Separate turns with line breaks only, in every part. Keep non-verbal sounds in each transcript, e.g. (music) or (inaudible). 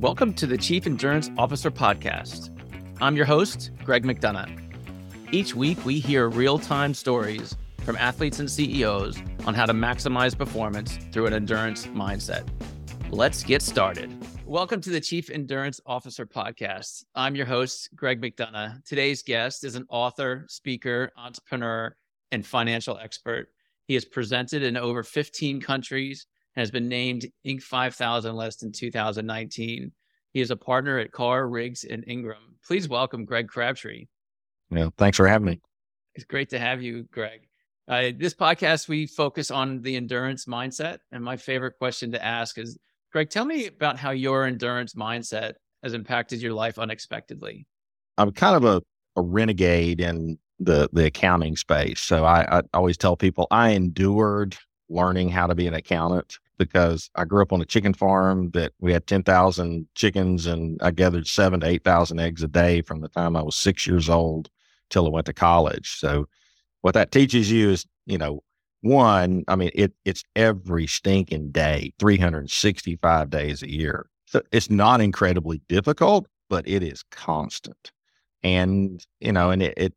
Welcome to the Chief Endurance Officer Podcast. I'm your host, Greg McDonough. Each week, we hear real time stories from athletes and CEOs on how to maximize performance through an endurance mindset. Let's get started. Welcome to the Chief Endurance Officer Podcast. I'm your host, Greg McDonough. Today's guest is an author, speaker, entrepreneur, and financial expert. He has presented in over 15 countries has been named Inc. 5000 list in 2019. He is a partner at Carr, Riggs, and Ingram. Please welcome Greg Crabtree.
Yeah, thanks for having me.
It's great to have you, Greg. Uh, this podcast, we focus on the endurance mindset. And my favorite question to ask is Greg, tell me about how your endurance mindset has impacted your life unexpectedly.
I'm kind of a, a renegade in the, the accounting space. So I, I always tell people I endured learning how to be an accountant because I grew up on a chicken farm that we had 10,000 chickens and I gathered seven to 8,000 eggs a day from the time I was six years old till I went to college. So what that teaches you is, you know, one, I mean, it, it's every stinking day, 365 days a year. So it's not incredibly difficult, but it is constant. And, you know, and it, it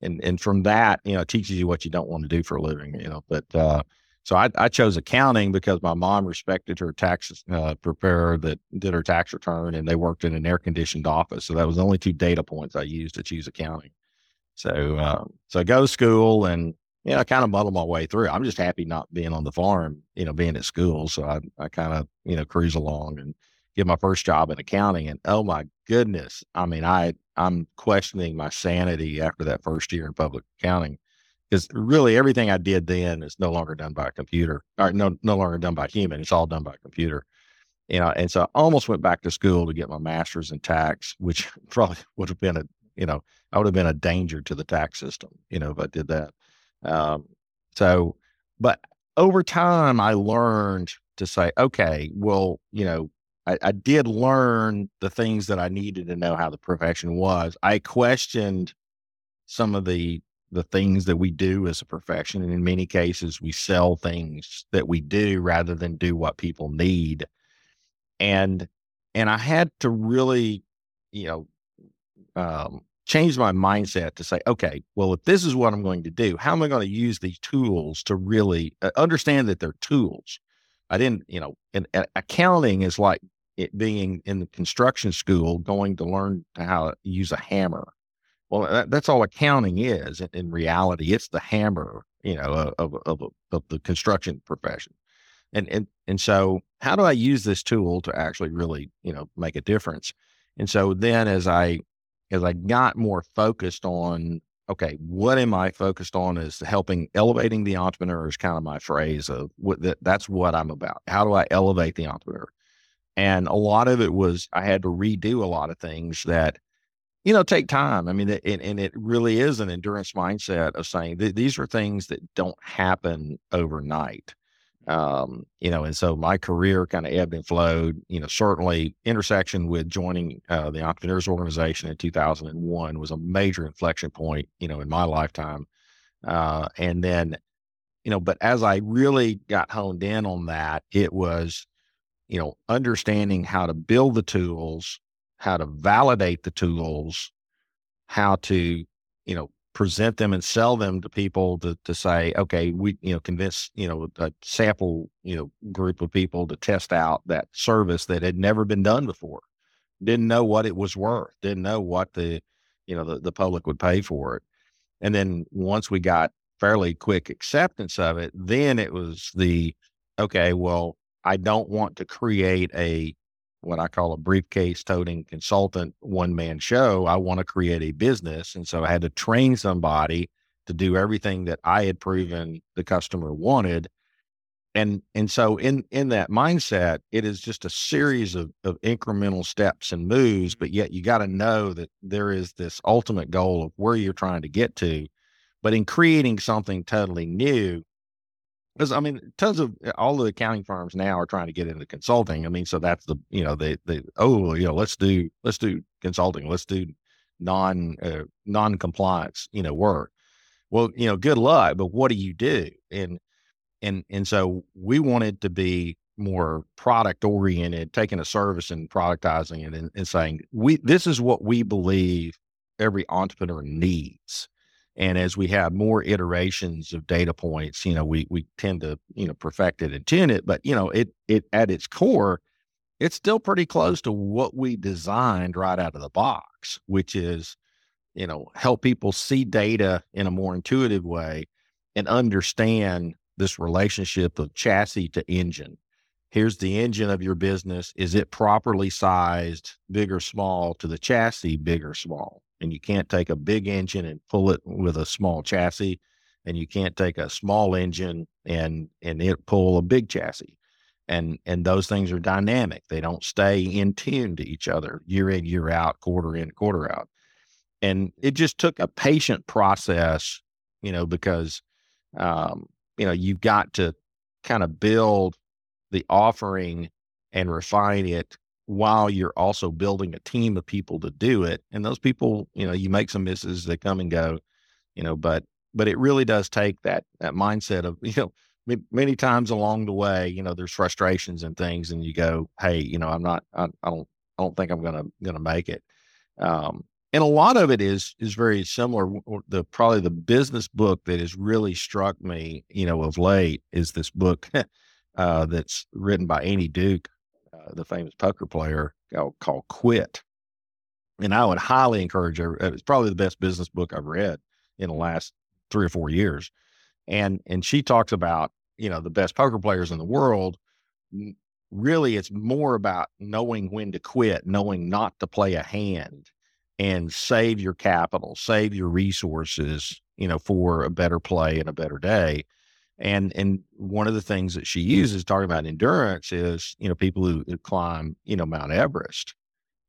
and, and from that, you know, it teaches you what you don't want to do for a living, you know, but, uh, so I, I, chose accounting because my mom respected her tax uh, preparer that did her tax return, and they worked in an air conditioned office. So that was the only two data points I used to choose accounting. So uh, so I go to school, and you know, I kind of muddle my way through. I'm just happy not being on the farm, you know, being at school. So I I kind of you know cruise along and get my first job in accounting, and oh my goodness, I mean I I'm questioning my sanity after that first year in public accounting because really everything I did then is no longer done by a computer or no, no longer done by human. It's all done by computer, you know. And so I almost went back to school to get my master's in tax, which (laughs) probably would have been a, you know, I would have been a danger to the tax system, you know, if I did that. Um, so, but over time, I learned to say, okay, well, you know, I, I did learn the things that I needed to know how the profession was. I questioned some of the the things that we do as a profession. And in many cases, we sell things that we do rather than do what people need. And and I had to really, you know, um, change my mindset to say, okay, well, if this is what I'm going to do, how am I going to use these tools to really uh, understand that they're tools? I didn't, you know, and, and accounting is like it being in the construction school, going to learn how to use a hammer well, that, that's all accounting is in, in, reality. It's the hammer, you know, of, of, of the construction profession. And, and, and so how do I use this tool to actually really, you know, make a difference? And so then as I, as I got more focused on, okay, what am I focused on is helping elevating the entrepreneur is kind of my phrase of what that, that's what I'm about. How do I elevate the entrepreneur? And a lot of it was I had to redo a lot of things that you know, take time. I mean, it, and it really is an endurance mindset of saying th- these are things that don't happen overnight. Um, you know, and so my career kind of ebbed and flowed. You know, certainly intersection with joining uh, the Entrepreneurs Organization in 2001 was a major inflection point. You know, in my lifetime. Uh, and then, you know, but as I really got honed in on that, it was, you know, understanding how to build the tools how to validate the tools, how to, you know, present them and sell them to people to, to say, okay, we, you know, convince, you know, a sample, you know, group of people to test out that service that had never been done before. Didn't know what it was worth, didn't know what the, you know, the, the public would pay for it. And then once we got fairly quick acceptance of it, then it was the, okay, well, I don't want to create a what I call a briefcase toting consultant one man show. I want to create a business. And so I had to train somebody to do everything that I had proven the customer wanted. And and so in in that mindset, it is just a series of, of incremental steps and moves, but yet you got to know that there is this ultimate goal of where you're trying to get to. But in creating something totally new, because I mean, tons of eh, all the accounting firms now are trying to get into consulting. I mean, so that's the you know they they oh you know let's do let's do consulting, let's do non uh, non compliance you know work. Well, you know, good luck, but what do you do? And and and so we wanted to be more product oriented, taking a service and productizing it and, and saying, we this is what we believe every entrepreneur needs. And as we have more iterations of data points, you know, we we tend to, you know, perfect it and tune it. But, you know, it it at its core, it's still pretty close to what we designed right out of the box, which is, you know, help people see data in a more intuitive way and understand this relationship of chassis to engine. Here's the engine of your business. Is it properly sized, big or small, to the chassis, big or small? And you can't take a big engine and pull it with a small chassis, and you can't take a small engine and and it pull a big chassis. And and those things are dynamic. They don't stay in tune to each other year in, year out, quarter in, quarter out. And it just took a patient process, you know, because um, you know, you've got to kind of build the offering and refine it while you're also building a team of people to do it. And those people, you know, you make some misses, they come and go, you know, but but it really does take that that mindset of, (laughs) you know, many times along the way, you know, there's frustrations and things, and you go, hey, you know, I'm not, I, I don't, I don't think I'm gonna gonna make it. Um, and a lot of it is is very similar. The probably the business book that has really struck me, you know, of late is this book (laughs) uh, that's written by Annie Duke, uh, the famous poker player, called, Quit. And I would highly encourage her. It's probably the best business book I've read in the last three or four years. And and she talks about you know the best poker players in the world. Really, it's more about knowing when to quit, knowing not to play a hand and save your capital, save your resources, you know, for a better play and a better day. And and one of the things that she uses talking about endurance is, you know, people who, who climb, you know, Mount Everest.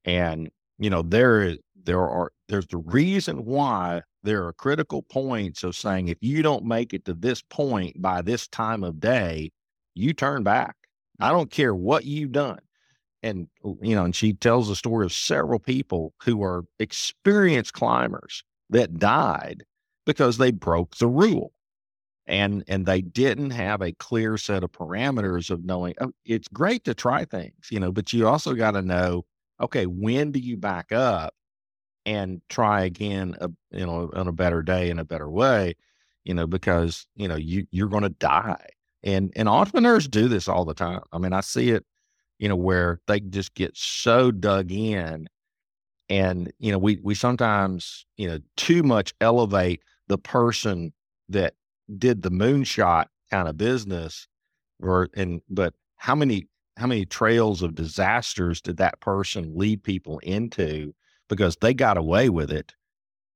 And, you know, there there are there's the reason why there are critical points of saying if you don't make it to this point by this time of day, you turn back. I don't care what you've done and oh, you know, and she tells the story of several people who are experienced climbers that died because they broke the rule. And and they didn't have a clear set of parameters of knowing oh, it's great to try things, you know, but you also got to know, okay, when do you back up and try again, you know, on a better day in a better way, you know, because you know you you're going to die, and and entrepreneurs do this all the time. I mean, I see it you know, where they just get so dug in. And, you know, we, we sometimes, you know, too much elevate the person that did the moonshot kind of business or, and, but how many, how many trails of disasters did that person lead people into because they got away with it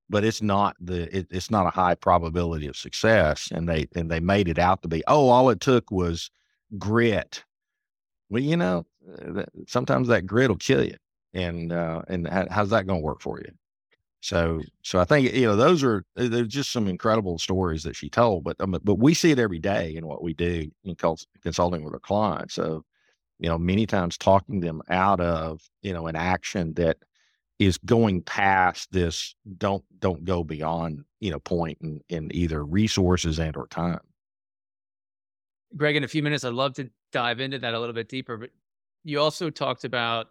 but it's not the it, it's not a high probability of success and they and they made it out to be oh all it took was grit well you know uh, sometimes that grit will kill you. And uh, and how's that going to work for you? So so I think you know those are there's just some incredible stories that she told, but um, but we see it every day in what we do in consulting with our clients. So you know many times talking them out of you know an action that is going past this don't don't go beyond you know point in, in either resources and or time.
Greg, in a few minutes, I'd love to dive into that a little bit deeper. But you also talked about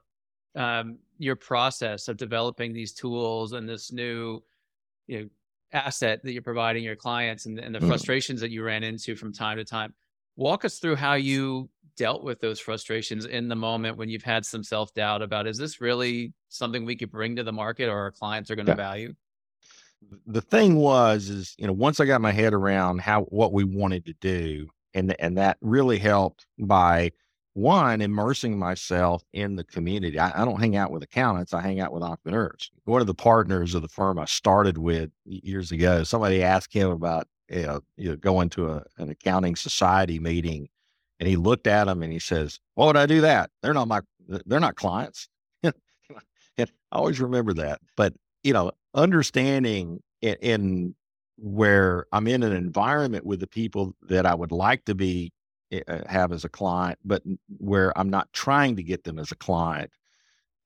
um, your process of developing these tools and this new you know, asset that you're providing your clients and, and the mm. frustrations that you ran into from time to time. Walk us through how you dealt with those frustrations in the moment when you've had some self doubt about is this really something we could bring to the market or our clients are going to yeah. value?
The thing was, is you know, once I got my head around how what we wanted to do, and and that really helped by one, immersing myself in the community. I, I, don't hang out with accountants, I hang out with entrepreneurs. One of the partners of the firm I started with years ago, somebody asked him about you know, you know going to a, an accounting society meeting. And he looked at him and he says, Why would I do that? They're not my they're not clients. (laughs) and I always remember that. But you know, understanding in, in where I'm in an environment with the people that I would like to be have as a client, but where I'm not trying to get them as a client.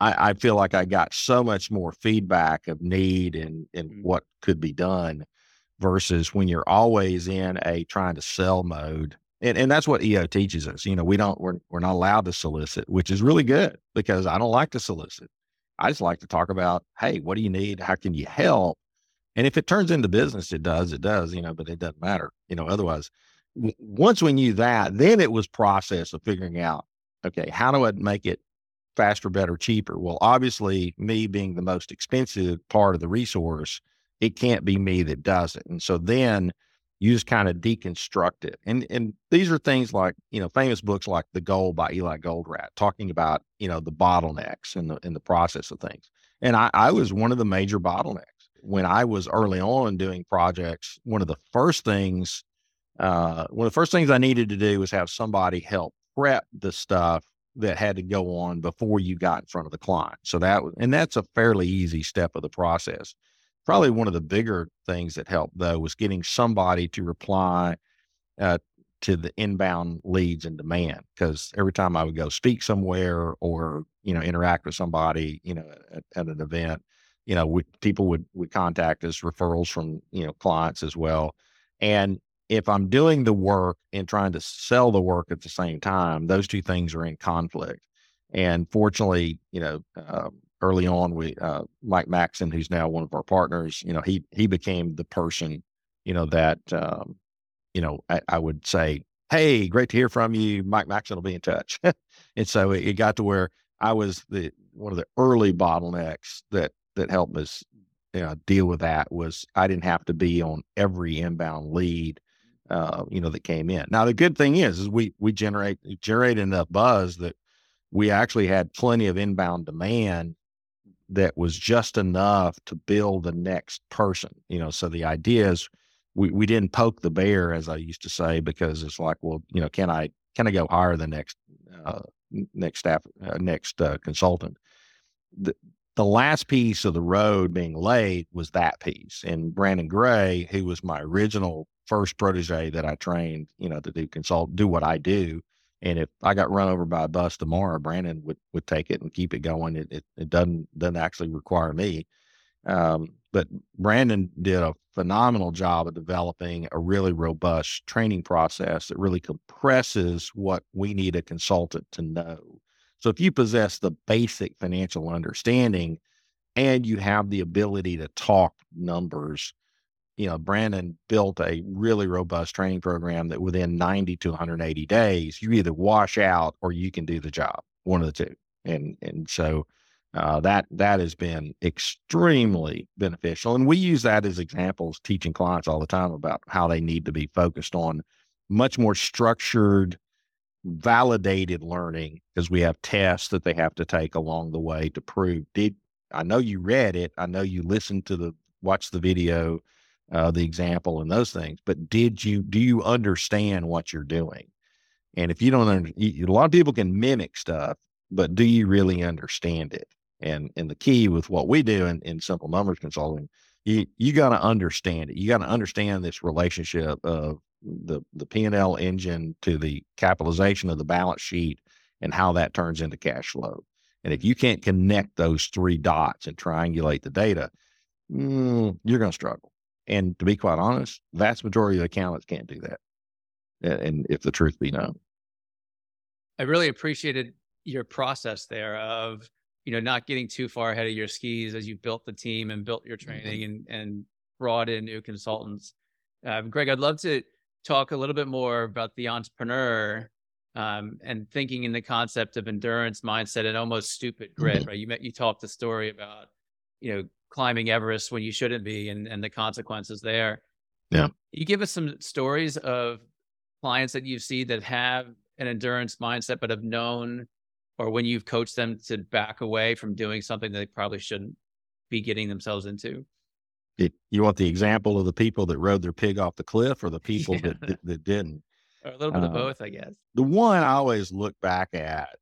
I, I feel like I got so much more feedback of need and, and mm-hmm. what could be done versus when you're always in a trying to sell mode And, and that's what EO teaches us. You know, we don't, we're, we're not allowed to solicit, which is really good because I don't like to solicit. I just like to talk about, hey, what do you need? How can you help? And if it turns into business, it does, it does, you know, but it doesn't matter, you know, otherwise, once we knew that, then it was process of figuring out, okay, how do I make it faster, better, cheaper? Well, obviously me being the most expensive part of the resource, it can't be me that does it. And so then you just kind of deconstruct it. And and these are things like, you know, famous books like The Goal by Eli Goldratt, talking about, you know, the bottlenecks in the in the process of things. And I, I was one of the major bottlenecks. When I was early on doing projects, one of the first things, uh, one of the first things I needed to do was have somebody help prep the stuff that had to go on before you got in front of the client. So that and that's a fairly easy step of the process. Probably one of the bigger things that helped though was getting somebody to reply uh, to the inbound leads and demand. Because every time I would go speak somewhere or you know interact with somebody, you know, at, at an event, you know, we, people would would contact us referrals from you know clients as well, and if I'm doing the work and trying to sell the work at the same time, those two things are in conflict. And fortunately, you know, uh, early on, we uh, Mike Maxon, who's now one of our partners, you know, he he became the person, you know, that um, you know I, I, would say, "Hey, great to hear from you." Mike Maxon will be in touch, (laughs) and so it, it, got to where I was the one of the early bottlenecks that that helped us you know, deal with that was I didn't have to be on every inbound lead uh, you know, that came in. Now the good thing is, is we we generate generate enough buzz that we actually had plenty of inbound demand that was just enough to build the next person. You know, so the idea is we we didn't poke the bear, as I used to say, because it's like, well, you know, can I can I go hire the next uh, next staff uh, next uh, consultant? The, the last piece of the road being laid was that piece. And Brandon Gray, who was my original first protege that I trained, you know, to do consult, do what I do. And if I got run over by a bus tomorrow, Brandon would would take it and keep it going. It it, it doesn't doesn't actually require me. Um, but Brandon did a phenomenal job of developing a really robust training process that really compresses what we need a consultant to know. So if you possess the basic financial understanding and you have the ability to talk numbers, you know, Brandon built a really robust training program that within 90 to 180 days, you either wash out or you can do the job, one of the two. And and so uh, that that has been extremely beneficial. And we use that as examples, teaching clients all the time about how they need to be focused on much more structured, validated learning because we have tests that they have to take along the way to prove did I know you read it, I know you listened to the watch the video uh, the example and those things. But did you do you understand what you're doing? And if you don't, under, a lot of people can mimic stuff, but do you really understand it? And and the key with what we do in, in simple numbers consulting, you you got to understand it. You got to understand this relationship of the the P and L engine to the capitalization of the balance sheet and how that turns into cash flow. And if you can't connect those three dots and triangulate the data, mm, you're going to struggle. And to be quite honest, vast majority of accountants can't do that. And if the truth be known,
I really appreciated your process there of you know not getting too far ahead of your skis as you built the team and built your training mm-hmm. and and brought in new consultants. Um, Greg, I'd love to talk a little bit more about the entrepreneur um, and thinking in the concept of endurance mindset and almost stupid grit. Mm-hmm. Right? You met you talked the story about you know climbing Everest when you shouldn't be and, and the consequences there.
Yeah.
You give us some stories of clients that you see that have an endurance mindset, but have known or when you've coached them to back away from doing something that they probably shouldn't be getting themselves into.
It, you want the example of the people that rode their pig off the cliff or the (laughs) people yeah. that, that, that, didn't?
Or a little bit uh, of both, I guess.
The one I always look back at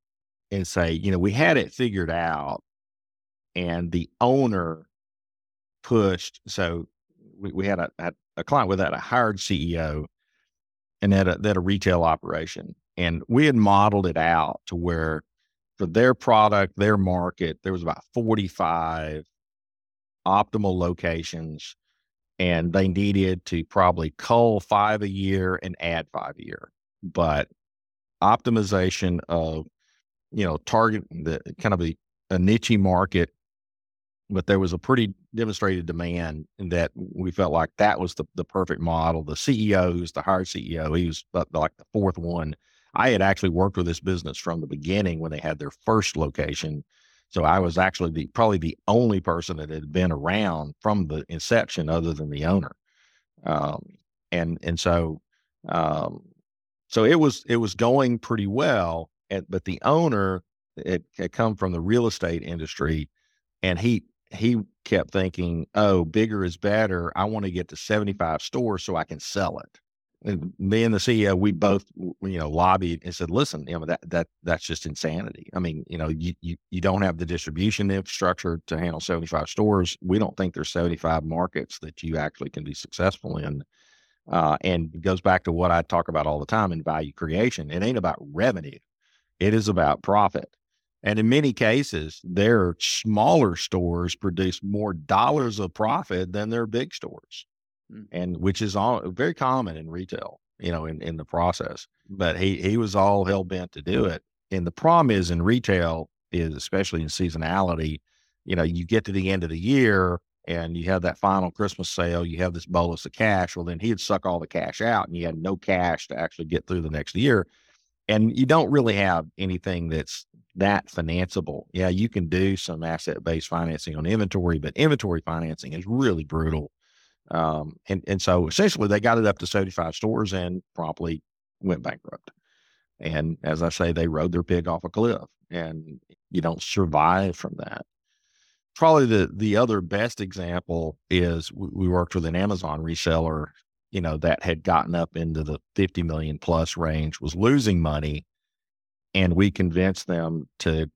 and say, you know, we had it figured out and the owner pushed. So we, we had a, a client with that, a hired CEO and had a, that a retail operation. And we had modeled it out to where for their product, their market, there was about 45 optimal locations and they needed to probably cull five a year and add five a year. but optimization of you know target the kind of a, a niche market but there was a pretty demonstrated demand that we felt like that was the, the perfect model. The ceo the hired ceo he was like the fourth one. I had actually worked with this business from the beginning when they had their first location so i was actually the probably the only person that had been around from the inception other than the owner. Um, and and so um, so it was it was going pretty well at, but the owner had come from the real estate industry and he he kept thinking oh bigger is better. I want to get to 75 stores so i can sell it. And me and the ceo we both you know lobbied and said listen you know that that that's just insanity. I mean you know you you, you don't have the distribution infrastructure to handle 75 stores. We don't think there's 75 markets that you actually can be successful in. Uh, and it goes back to what I talk about all the time in value creation. It ain't about revenue, it is about profit. And in many cases, their smaller stores produce more dollars of profit than their big stores, mm. and which is all very common in retail, you know, in, in the process. But he he was all hell bent to do it. And the problem is in retail is especially in seasonality, you know, you get to the end of the year and you have that final Christmas sale, you have this bolus of cash. Well, then he'd suck all the cash out and you had no cash to actually get through the next year. And you don't really have anything that's that financeable. Yeah, you can do some asset based financing on inventory, but inventory financing is really brutal. Um, and, and so essentially they got it up to 75 stores and promptly went bankrupt. And as I say, they rode their pig off a cliff and you don't survive from that probably the the other best example is we, we, worked with an Amazon reseller, you know, that had gotten up into the 50 million plus range, was losing money, and we convinced them to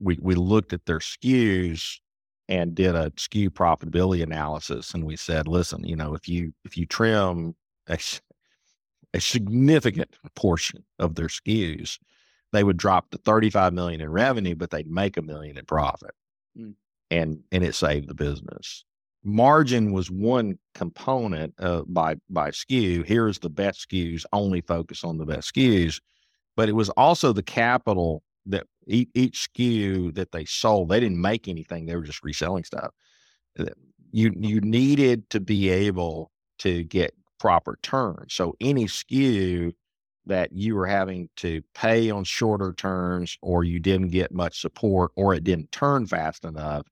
we we looked at their SKUs and did a SKU profitability analysis and we said, listen, you know, if you if you trim a, a significant portion of their SKUs, they would drop to 35 million in revenue, but they'd make a million in profit. Mm and and it saved the business. Margin was one component uh, by by SKU. Here's the best SKUs. Only focus on the best SKUs, but it was also the capital that each, each SKU that they sold. They didn't make anything. They were just reselling stuff. Uh, you you needed to be able to get proper turns. So any SKU that you were having to pay on shorter turns or you didn't get much support or it didn't turn fast enough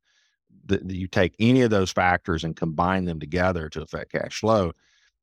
that you take any of those factors and combine them together to affect cash flow,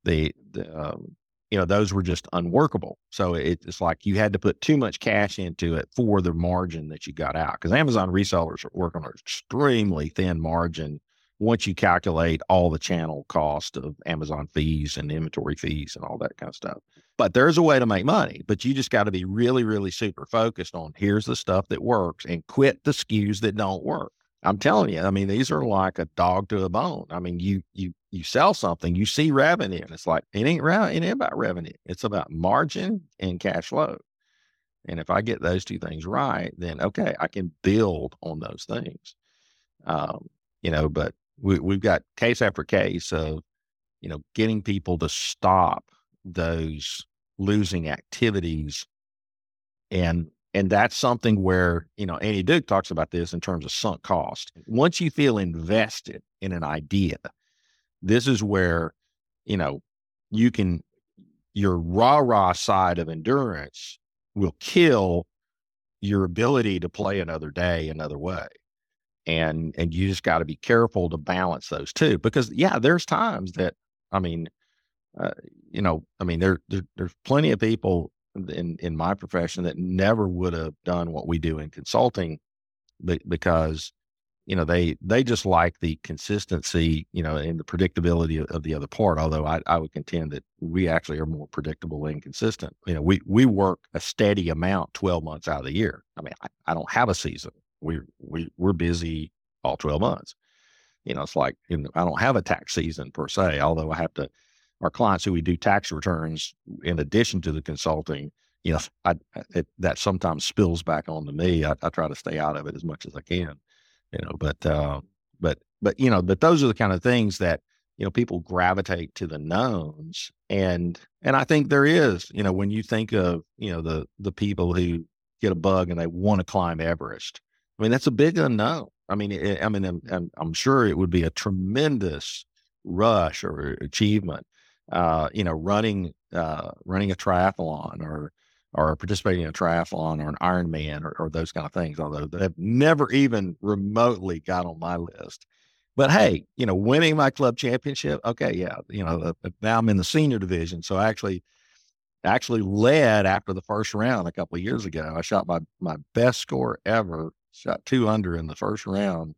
the, the um, you know those were just unworkable. So it, it's like you had to put too much cash into it for the margin that you got out because Amazon resellers work on an extremely thin margin once you calculate all the channel cost of Amazon fees and inventory fees and all that kind of stuff. But there's a way to make money, but you just got to be really, really super focused on here's the stuff that works and quit the SKUs that don't work. I'm telling you, I mean, these are like a dog to a bone. I mean, you you you sell something, you see revenue, and it's like it ain't it ain't about revenue. It's about margin and cash flow. And if I get those two things right, then okay, I can build on those things. Um, you know, but we, we've got case after case of, you know, getting people to stop those losing activities and and that's something where, you know, Annie Duke talks about this in terms of sunk cost. Once you feel invested in an idea, this is where, you know, you can, your rah rah side of endurance will kill your ability to play another day another way. And, and you just got to be careful to balance those two because yeah, there's times that, I mean, uh, you know, I mean, there, there, there's plenty of people in in my profession that never would have done what we do in consulting because you know they they just like the consistency you know and the predictability of, of the other part although I, I would contend that we actually are more predictable and consistent. You know we we work a steady amount 12 months out of the year. I mean i, I don't have a season. We we we're busy all 12 months. You know it's like you know, i don't have a tax season per se although i have to our clients who we do tax returns in addition to the consulting, you know, I, it, that sometimes spills back onto me. I, I, try to stay out of it as much as I can, you know, but, uh, but, but, you know, but those are the kind of things that you know, people gravitate to the knowns. And and I think there is, you know, when you think of, you know, the the people who get a bug and they want to climb Everest. I mean, that's a big unknown. I mean, it, I mean, I'm, I'm, sure it would be a tremendous rush or achievement, uh, you know, running uh, running a triathlon or or participating in a triathlon or an Ironman or, or those kind of things. Although they've never even remotely got on my list. But hey, you know, winning my club championship, okay, yeah, you know, uh, now I'm in the senior division, so I actually actually led after the first round a couple of years ago. I shot my my best score ever, shot two under in the first round,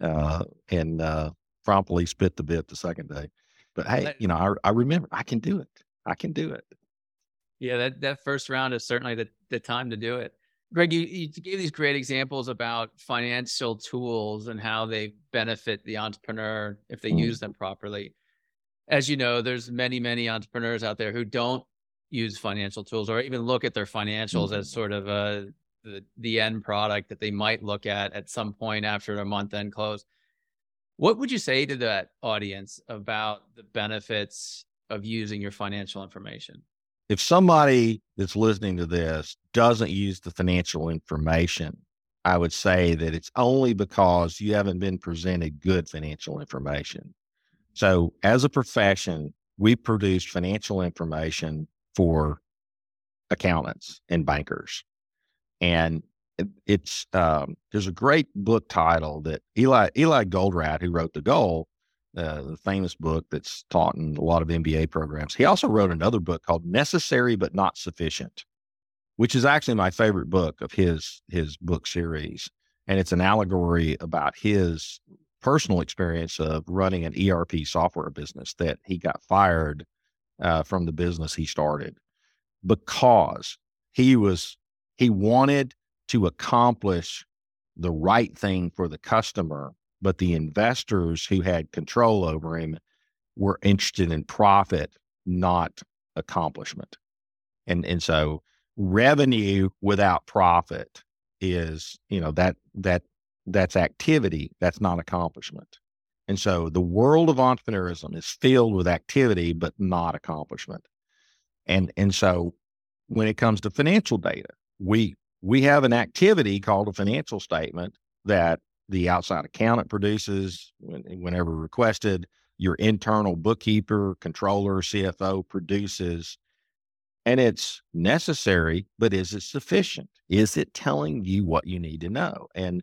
uh, and uh, promptly spit the bit the second day. But hey, you know, I I remember I can do it. I can do it.
Yeah, that that first round is certainly the the time to do it. Greg, you, you gave these great examples about financial tools and how they benefit the entrepreneur if they mm. use them properly. As you know, there's many, many entrepreneurs out there who don't use financial tools or even look at their financials mm-hmm. as sort of a the, the end product that they might look at at some point after a month end close. What would you say to that audience about the benefits of using your financial information?
If somebody that's listening to this doesn't use the financial information, I would say that it's only because you haven't been presented good financial information. So, as a profession, we produce financial information for accountants and bankers. And it's um, there's a great book title that Eli Eli Goldratt, who wrote The Goal, uh, the famous book that's taught in a lot of MBA programs. He also wrote another book called Necessary but Not Sufficient, which is actually my favorite book of his his book series. And it's an allegory about his personal experience of running an ERP software business that he got fired uh, from the business he started because he was he wanted to accomplish the right thing for the customer but the investors who had control over him were interested in profit not accomplishment and and so revenue without profit is you know that that that's activity that's not accomplishment and so the world of entrepreneurism is filled with activity, but not accomplishment. And, and so when it comes to financial data, we, we have an activity called a financial statement that the outside accountant produces whenever requested. Your internal bookkeeper, controller, CFO produces, and it's necessary, but is it sufficient? Is it telling you what you need to know? And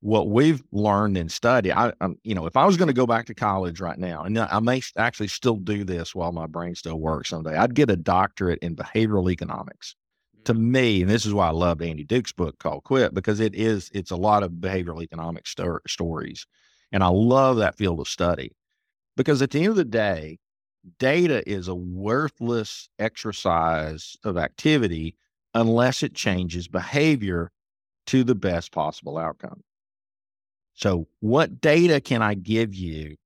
what we've learned and studied, I, I'm, you know, if I was going to go back to college right now, and I may actually still do this while my brain still works someday, I'd get a doctorate in behavioral economics. To me, and this is why I loved Annie Duke's book called Quit because it is it's a lot of behavioral economic sto- stories, and I love that field of study because at the end of the day, data is a worthless exercise of activity unless it changes behavior to the best possible outcome. So, what data can I give you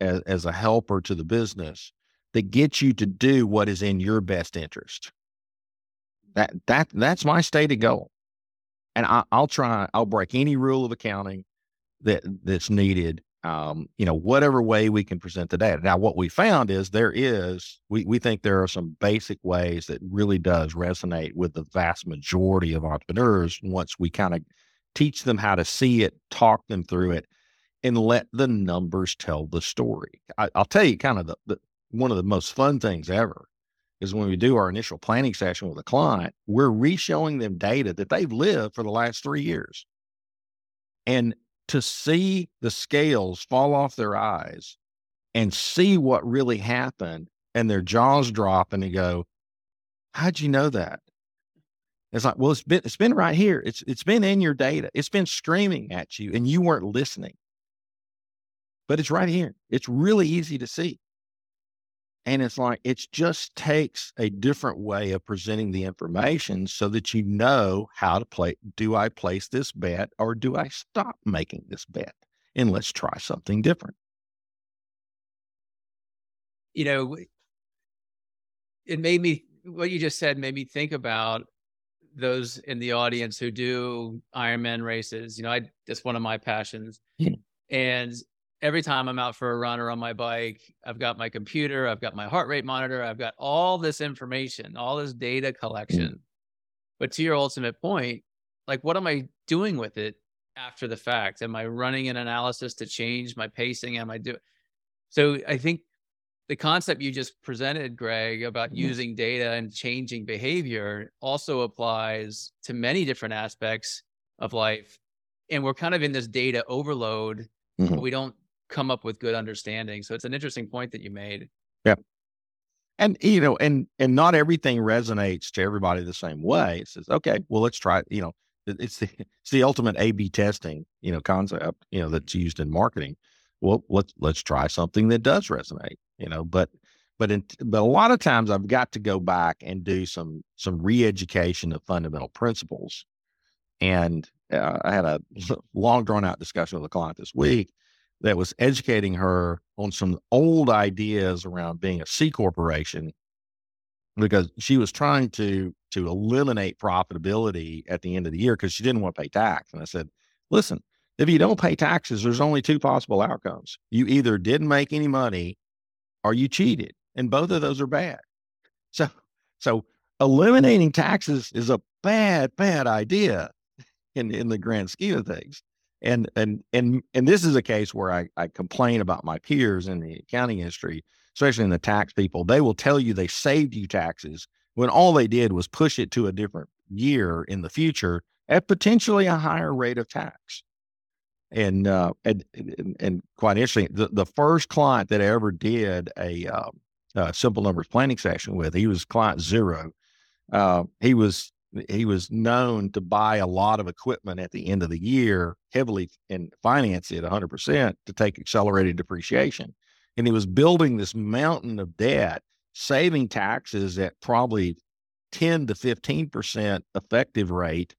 as, as a helper to the business that gets you to do what is in your best interest? That that that's my stated goal, and I, will try. I'll break any rule of accounting that that's needed. Um, you know, whatever way we can present the data. Now, what we found is there is we we think there are some basic ways that really does resonate with the vast majority of entrepreneurs once we kind of teach them how to see it, talk them through it, and let the numbers tell the story. I, will tell you kind of the, the, one of the most fun things ever is when we do our initial planning session with a client, we're re-showing them data that they've lived for the last three years. And to see the scales fall off their eyes and see what really happened and their jaws drop and they go, How'd you know that? It's like, well, it's been it's been right here. It's it's been in your data. It's been screaming at you, and you weren't listening. But it's right here. It's really easy to see. And it's like it just takes a different way of presenting the information so that you know how to play. Do I place this bet or do I stop making this bet? And let's try something different.
You know, it made me what you just said made me think about those in the audience who do Ironman races. You know, I that's one of my passions. Hmm. and every time I'm out for a run or on my bike, I've got my computer, I've got my heart rate monitor, I've got all this information, all this data collection. Mm. But to your ultimate point, like what am I doing with it after the fact? Am I running an analysis to change my pacing? Am I doing so? I think the concept you just presented, Greg, about mm-hmm. using data and changing behavior also applies to many different aspects of life. And we're kind of in this data overload, mm-hmm. we don't come up with good understanding. So it's an interesting point that you made.
Yeah. And you know, and and not everything resonates to everybody the same way. It says, okay, well, let's try. You know, it's the it's the ultimate A/B testing, you know, concept, you know, that's used in marketing. Well, let's let's try something that does resonate, you know. But but in, but a lot of times I've got to go back and do some some re-education of fundamental principles. And uh, I had a (laughs) long drawn out discussion with a client this week that was educating her on some old ideas around being a C corporation because she was trying to to eliminate profitability at the end of the year because she didn't want to pay tax. And I said, listen, if you don't pay taxes, there's only two possible outcomes. You either didn't make any money or you cheated. And both of those are bad. So so eliminating taxes is a bad, bad idea in, in the grand scheme of things and and and and this is a case where I, I complain about my peers in the accounting industry, especially in the tax people. They will tell you they saved you taxes when all they did was push it to a different year in the future at potentially a higher rate of tax. And uh, and, and, and quite interesting, the, the first client that I ever did a, uh, simple numbers planning session with, he was client zero. Uh, he was he was known to buy a lot of equipment at the end of the year, heavily and finance it 100% to take accelerated depreciation. And he was building this mountain of debt, saving taxes at probably 10 to 15% effective rate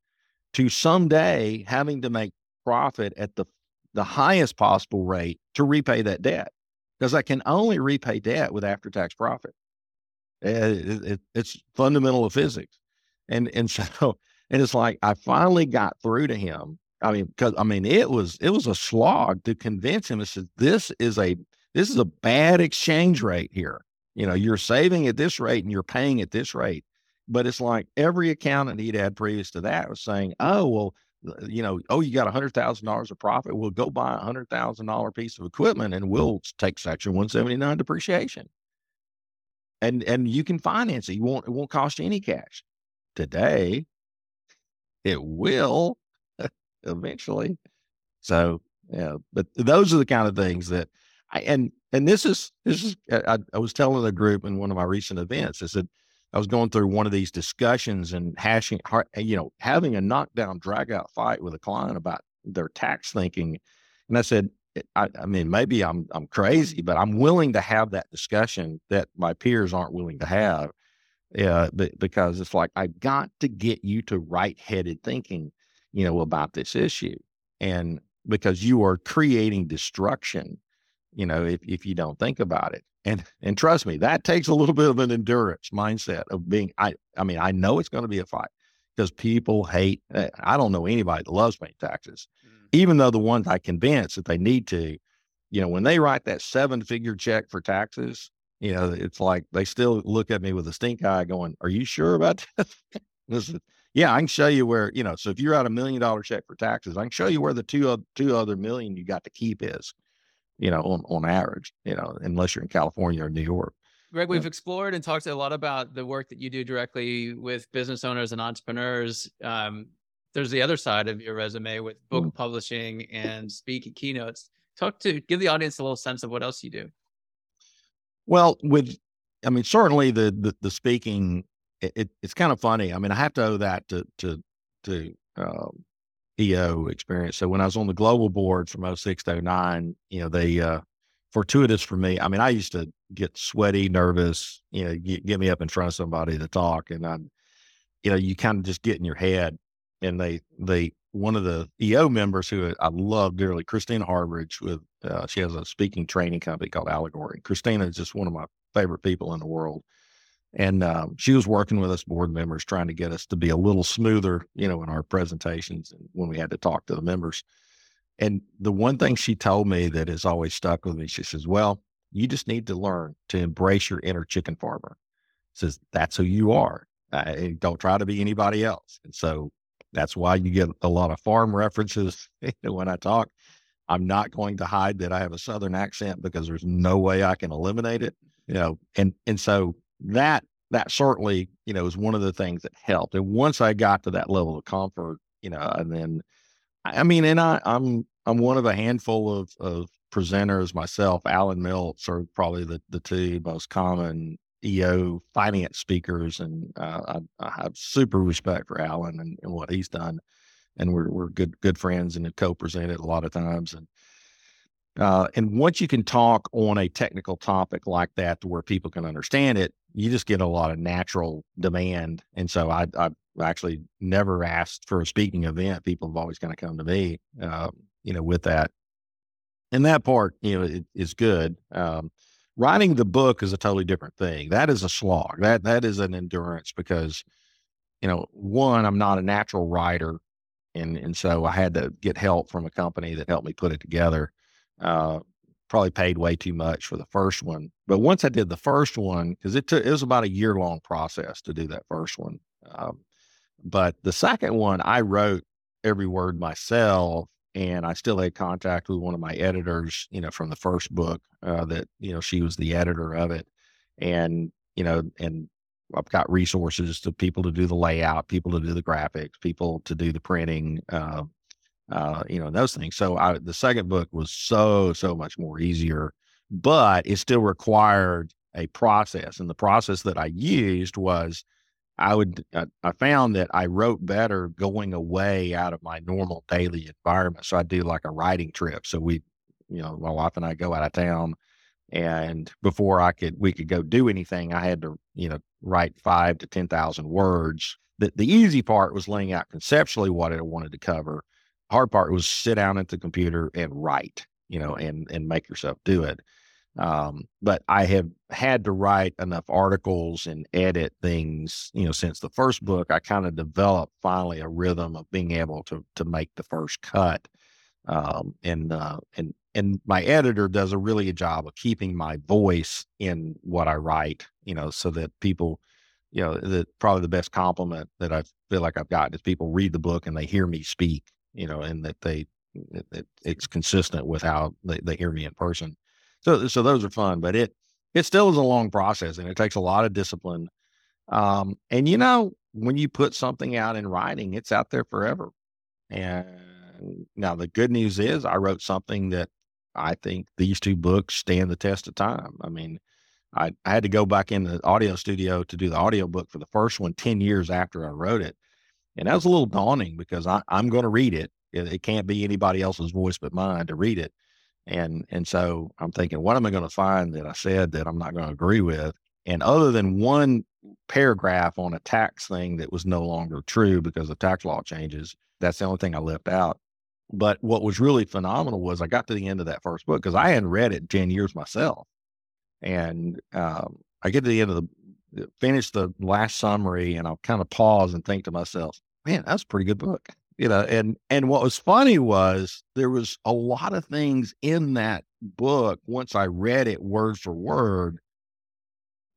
to someday having to make profit at the, the highest possible rate to repay that debt. Because I can only repay debt with after tax profit. Eh, it, it, it's fundamental of physics. And and (laughs) so and it's like I finally got through to him. I mean, because I mean it was it was a slog to convince him. I said, this is a this is a bad exchange rate here. You know, you're saving at this rate and you're paying at this rate. But it's like every accountant he'd had previous to that was saying, oh, well, uh, you know, oh, you got a hundred thousand dollars of profit. We'll go buy a hundred thousand dollar piece of equipment and we'll take section 179 depreciation. And and you can finance it. You won't it won't cost you any cash today. It will (laughs) eventually. So, yeah, but those are the kind of things that I, and, and this is, this is, uh, I, I was telling the group in one of my recent events, I said, I was going through one of these discussions and hashing, you know, having a knockdown, drag out fight with a client about their tax thinking. And I said, I, I, mean, maybe I'm I'm crazy, but I'm willing to have that discussion that my peers aren't willing to have uh, because it's like I've got to get you to right-headed thinking, you know, about this issue, and because you are creating destruction, you know, if if you don't think about it, and and trust me, that takes a little bit of an endurance mindset of being. I I mean, I know it's going to be a fight because people hate. Eh, I don't know anybody that loves paying taxes, mm. even though the ones I convince that they need to, you know, when they write that seven-figure check for taxes, you know, it's like they still look at me with a stink eye going, Are you sure about (laughs) this? yeah, I can show you where, you know, so if you're out a million dollar check for taxes, I can show you where the two, two other million you got to keep is, you know, on, on average, you know, unless you're in California or New York.
Greg, we've explored and talked a lot about the work that you do directly with business owners and entrepreneurs. Um, there's the other side of your resume with book mm. publishing and speaking keynotes. Talk to give the audience a little sense of what else you do.
Well, with, I mean, certainly the the, the speaking, it, it, it's kind of funny. I mean, I have to owe that to to to um, EO experience. So when I was on the global board from 06 to 09, you know, they uh, fortuitous for me. I mean, I used to get sweaty, nervous, you know, get, get me up in front of somebody to talk, and I, you know, you kind of just get in your head. And they they one of the EO members who I love dearly, Christina Harbridge, with uh, she has a speaking training company called Allegory. Christina is just one of my favorite people in the world, and um, she was working with us board members, trying to get us to be a little smoother, you know, in our presentations and when we had to talk to the members. And the one thing she told me that has always stuck with me, she says, Well, you just need to learn to embrace your inner chicken farmer. Says that's who you are. Uh, don't try to be anybody else. And so that's why you get a lot of farm references (laughs) when I talk. I'm not going to hide that I have a Southern accent because there's no way I can eliminate it. You know, and and so that that certainly you know is one of the things that helped. And once I got to that level of comfort, you know, and then I mean, and I, I'm I'm one of a handful of of presenters myself. Alan Milts are probably the the two most common EO finance speakers, and uh, I, I, have super respect for Alan and, and, what he's done, and we're we're good good friends and co-presented a lot of times, and uh, and once you can talk on a technical topic like that to where people can understand it, you just get a lot of natural demand, and so I I actually never asked for a speaking event. People have always kind of come to me, uh, you know, with that, and that part you know it, is good. Um, writing the book is a totally different thing. That is a slog. That that is an endurance because, you know, one, I'm not a natural writer, and and so I had to get help from a company that helped me put it together. Uh, probably paid way too much for the first one, but once I did the first one, because it took it was about a year long process to do that first one. Um, but the second one, I wrote every word myself and I still had contact with one of my editors, you know, from the first book uh, that you know she was the editor of it, and you know, and I've got resources to people to do the layout, people to do the graphics, people to do the printing, uh, uh, you know, those things. So I, the second book was so so much more easier, but it still required a process, and the process that I used was I would uh, I found that I wrote better going away out of my normal daily environment. So I do like a writing trip. So we, you know, my wife and I go out of town, and before I could we could go do anything, I had to you know write five to ten thousand words. The the easy part was laying out conceptually what I wanted to cover. hard part was sit down at the computer and write, you know, and and make yourself do it. Um, but I have had to write enough articles and edit things, you know, since the first book, I kind of developed finally a rhythm of being able to to make the first cut. Um, and uh, and and my editor does a really good job of keeping my voice in what I write, you know, so that people, you know, that probably the best compliment that I feel like I've gotten is people read the book and they hear me speak, you know, and that they it, it, it's consistent with how they, they hear me in person. So so those are fun, but it it still is a long process and it takes a lot of discipline. Um, and you know, when you put something out in writing, it's out there forever. And now the good news is I wrote something that I think these two books stand the test of time. I mean, I, I had to go back in the audio studio to do the audio book for the first one 10 years after I wrote it. And that was a little daunting because I, I'm going to read it. it. It can't be anybody else's voice but mine to read it. And and so I'm thinking, what am I going to find that I said that I'm not going to agree with? And other than one paragraph on a tax thing that was no longer true because of tax law changes, that's the only thing I left out. But what was really phenomenal was I got to the end of that first book because I hadn't read it 10 years myself. And um, I get to the end of the finish the last summary and I'll kind of pause and think to myself, man, that's a pretty good book you know and and what was funny was there was a lot of things in that book once i read it word for word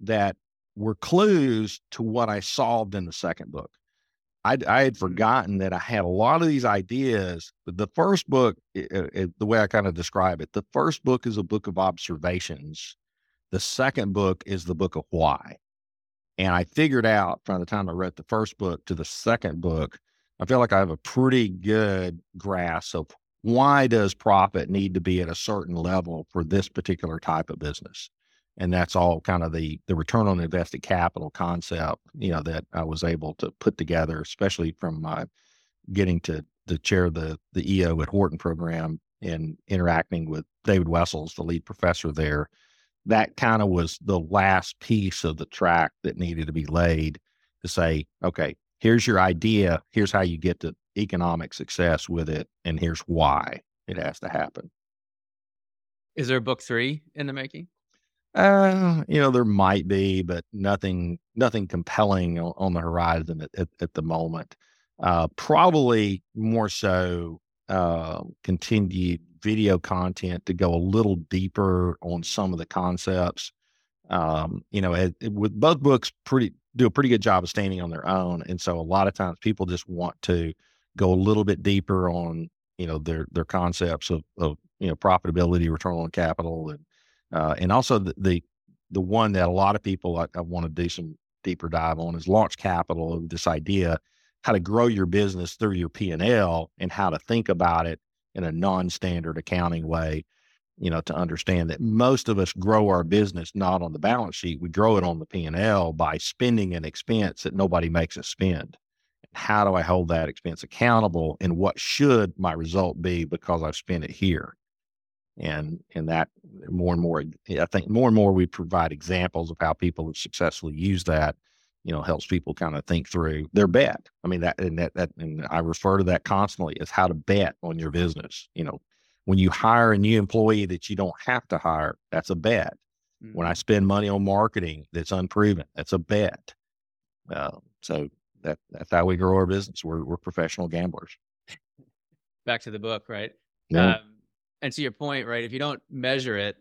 that were clues to what i solved in the second book. I, I had mm-hmm. forgotten that i had a lot of these ideas but the first book it, it, the way i kind of describe it the first book is a book of observations. The second book is the book of why. And i figured out from the time i read the first book to the second book I feel like I have a pretty good grasp of why does profit need to be at a certain level for this particular type of business? And that's all kind of the the return on invested capital concept you know that i was able to put together especially from my getting to to chair the the eo at Wharton program and interacting with david wessels the lead professor there. That kind of was the last piece of the track that needed to be laid to say okay here's your idea. Here's how you get to economic success with it. And here's why it has to happen.
Is there a book three in the making?
Uh, you know, there might be, but nothing, nothing compelling on, on the horizon at, at, at, the moment. Uh, probably more so uh, continued video content to go a little deeper on some of the concepts. Um, you know, it, it, with both books, pretty do a pretty good job of standing on their own, and so a lot of times people just want to go a little bit deeper on you know their their concepts of, of you know profitability, return on capital, and uh, and also the, the, the one that a lot of people I, I want to do some deeper dive on is launch capital. This idea how to grow your business through your P and L and how to think about it in a non-standard accounting way. You know, to understand that most of us grow our business not on the balance sheet, we grow it on the P and L by spending an expense that nobody makes us spend how do I hold that expense accountable and what should my result be because I've spent it here? And and that more and more, I think more and more we provide examples of how people have successfully used that, you know, helps people kind of think through their bet. I mean that and that that and I refer to that constantly as how to bet on your business. You know, when you hire a new employee that you don't have to hire, that's a bet. Mm-hmm. When I mm-hmm. spend money on marketing that's unproven, that's a bet. Uh, so that that's how we grow our business. We're we're professional gamblers.
Back to the book, right? Yeah. Um, and to your point, right? If you don't measure it,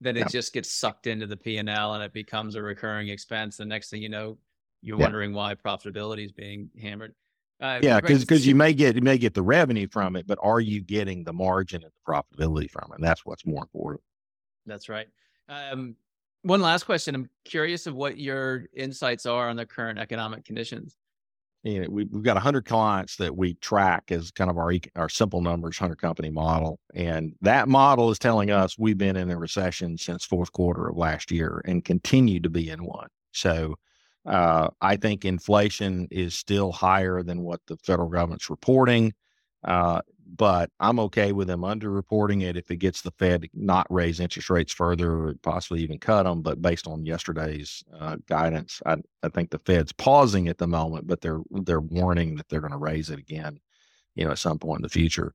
then it yeah. just gets sucked into the P and L, and it becomes a recurring expense. The next thing you know, you're yeah. wondering why profitability is being hammered.
Uh, yeah, because because you may get you may get the revenue from it, but are you getting the margin and the profitability from it? And that's what's more important.
That's right. Um, one last question. I'm curious of what your insights are on the current economic conditions.
You know, we, have got 100 clients that we track as kind of our our simple numbers 100 company model, and that model is telling us we've been in a recession since fourth quarter of last year and continue to be in one. So, uh, I think inflation is still higher than what the federal government's reporting. Uh, but I'm okay with them underreporting it if it gets the Fed not raise interest rates further or possibly even cut them. But based on yesterday's uh, guidance, I, I think the Fed's pausing at the moment, but they're they're warning that they're going to raise it again, you know, at some point in the future.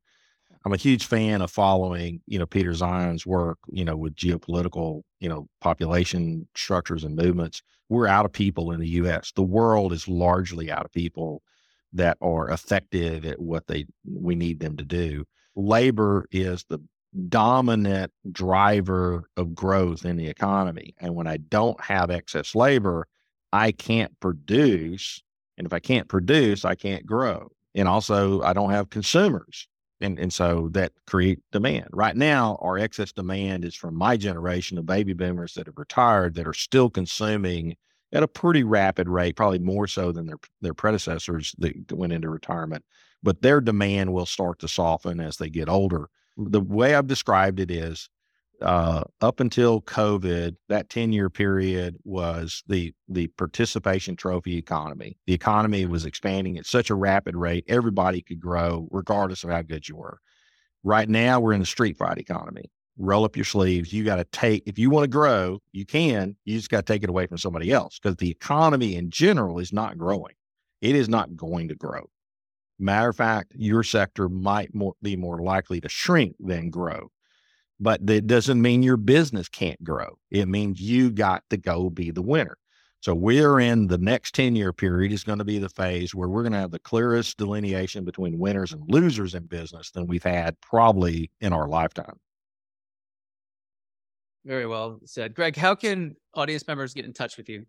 I'm a huge fan of following, you know, Peter Zeihan's work, you know, with geopolitical, you know, population structures and movements. We're out of people in the U.S. The world is largely out of people that are effective at what they we need them to do. Labor is the dominant driver of growth in the economy. And when I don't have excess labor, I can't produce. And if I can't produce, I can't grow. And also I don't have consumers. And, and so that create demand. Right now, our excess demand is from my generation of baby boomers that have retired that are still consuming at a pretty rapid rate, probably more so than their their predecessors that went into retirement. But their demand will start to soften as they get older. The way I've described it is uh, up until COVID, that 10 year period was the the participation trophy economy. The economy was expanding at such a rapid rate, everybody could grow regardless of how good you were. Right now, we're in the street fight economy roll up your sleeves. You got to take, if you want to grow, you can, you just got to take it away from somebody else because the economy in general is not growing. It is not going to grow. Matter of fact, your sector might more, be more likely to shrink than grow. But that doesn't mean your business can't grow. It means you got to go be the winner. So we're in the next 10 year period is going to be the phase where we're going to have the clearest delineation between winners and losers in business than we've had probably in our lifetime.
Very well said. Greg, how can audience members get in touch with you?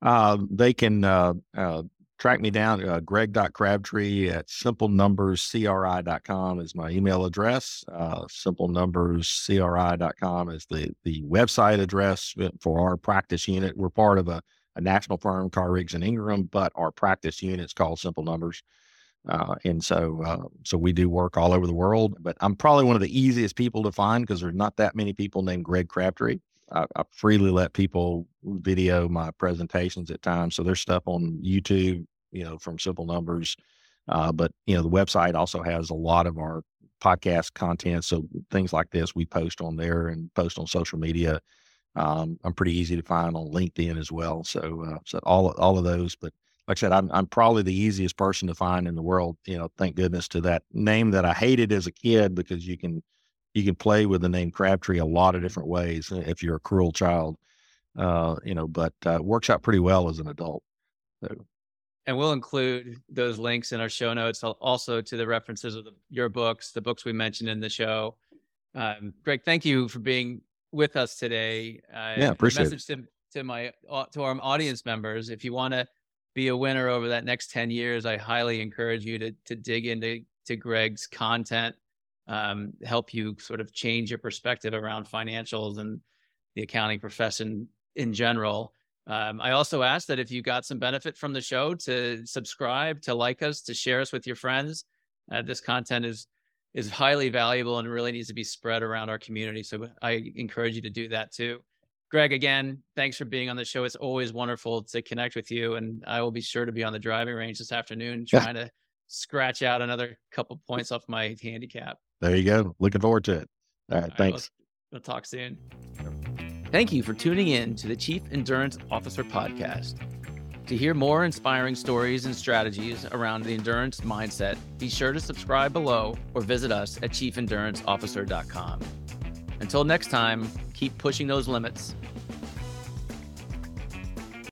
Uh, they can uh, uh, track me down. Uh, Greg.Crabtree at simplenumberscri.com is my email address. Uh, simplenumberscri.com is the, the website address for our practice unit. We're part of a, a national firm, Carr Riggs and Ingram, but our practice unit is called Simple Numbers. Uh, and so, uh, so we do work all over the world. But I'm probably one of the easiest people to find because there's not that many people named Greg Crabtree. I, I, freely let people video my presentations at times. So there's stuff on YouTube, you know, from Simple Numbers. Uh, but you know, the website also has a lot of our podcast content. So things like this we post on there and post on social media. Um, I'm pretty easy to find on LinkedIn as well. So, uh, so all all of those, but like I said, I'm I'm probably the easiest person to find in the world. You know, thank goodness to that name that I hated as a kid because you can you can play with the name Crabtree a lot of different ways uh, if you're a cruel child. Uh, you know, but uh, works out pretty well as an adult. So.
and we'll include those links in our show notes, also to the references of the, your books, the books we mentioned in the show. Um, Greg, thank you for being with us today.
Uh, yeah, appreciate
message it. To, to my uh, to our audience members, if you want to be a winner over that next ten years, I highly encourage you to to dig into to Greg's content, um, help you sort of change your perspective around financials and the accounting profession in general. Um, I also ask that if you got some benefit from the show, to subscribe, to like us, to share us with your friends. Uh, this content is is highly valuable and really needs to be spread around our community. So I encourage you to do that too. Greg, again, thanks for being on the show. It's always wonderful to connect with you, and I will be sure to be on the driving range this afternoon, trying to scratch out another couple points off my handicap.
There you go. Looking forward to it. All right, All right thanks.
We'll, we'll talk soon. Thank you for tuning in to the Chief Endurance Officer Podcast. To hear more inspiring stories and strategies around the endurance mindset, be sure to subscribe below or visit us at chiefenduranceofficer.com. Until next time, keep pushing those limits